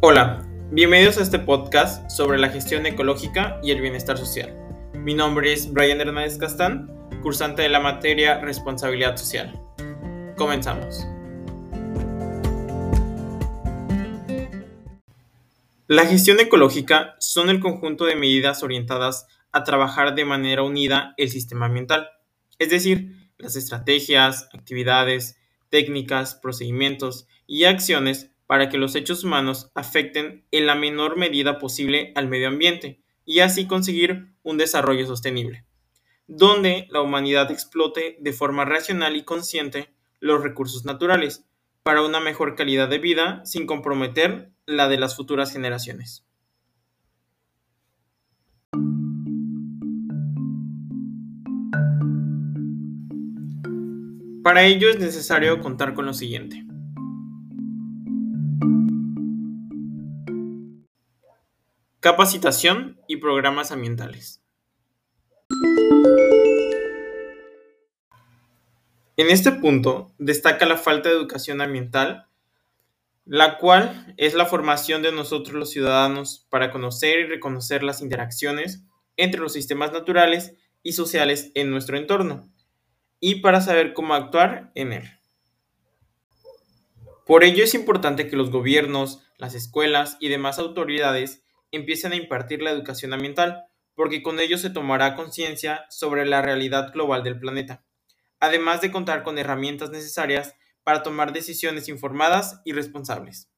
Hola, bienvenidos a este podcast sobre la gestión ecológica y el bienestar social. Mi nombre es Brian Hernández Castán, cursante de la materia Responsabilidad Social. Comenzamos. La gestión ecológica son el conjunto de medidas orientadas a trabajar de manera unida el sistema ambiental, es decir, las estrategias, actividades, técnicas, procedimientos y acciones para que los hechos humanos afecten en la menor medida posible al medio ambiente y así conseguir un desarrollo sostenible, donde la humanidad explote de forma racional y consciente los recursos naturales para una mejor calidad de vida sin comprometer la de las futuras generaciones. Para ello es necesario contar con lo siguiente. Capacitación y programas ambientales. En este punto destaca la falta de educación ambiental, la cual es la formación de nosotros los ciudadanos para conocer y reconocer las interacciones entre los sistemas naturales y sociales en nuestro entorno y para saber cómo actuar en él. Por ello es importante que los gobiernos, las escuelas y demás autoridades empiecen a impartir la educación ambiental, porque con ello se tomará conciencia sobre la realidad global del planeta, además de contar con herramientas necesarias para tomar decisiones informadas y responsables.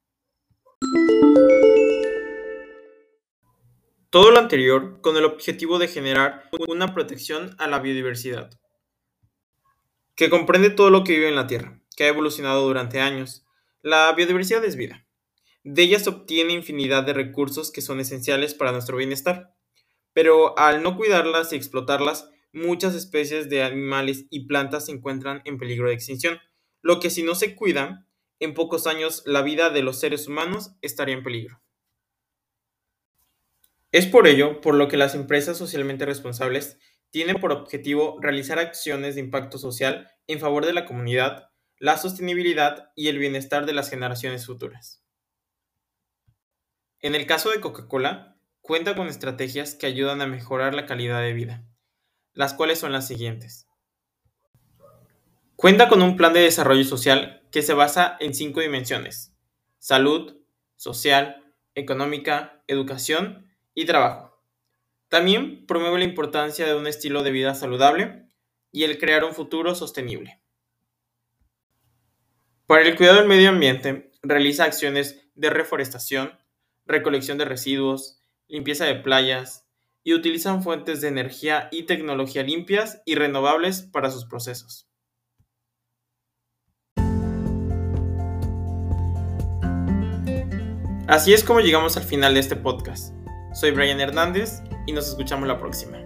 Todo lo anterior con el objetivo de generar una protección a la biodiversidad, que comprende todo lo que vive en la Tierra, que ha evolucionado durante años. La biodiversidad es vida. De ella se obtiene infinidad de recursos que son esenciales para nuestro bienestar. Pero al no cuidarlas y explotarlas, muchas especies de animales y plantas se encuentran en peligro de extinción, lo que si no se cuidan, en pocos años la vida de los seres humanos estaría en peligro. Es por ello por lo que las empresas socialmente responsables tienen por objetivo realizar acciones de impacto social en favor de la comunidad, la sostenibilidad y el bienestar de las generaciones futuras. En el caso de Coca-Cola, cuenta con estrategias que ayudan a mejorar la calidad de vida, las cuales son las siguientes. Cuenta con un plan de desarrollo social que se basa en cinco dimensiones, salud, social, económica, educación y trabajo. También promueve la importancia de un estilo de vida saludable y el crear un futuro sostenible. Para el cuidado del medio ambiente, realiza acciones de reforestación, recolección de residuos, limpieza de playas y utilizan fuentes de energía y tecnología limpias y renovables para sus procesos. Así es como llegamos al final de este podcast. Soy Brian Hernández y nos escuchamos la próxima.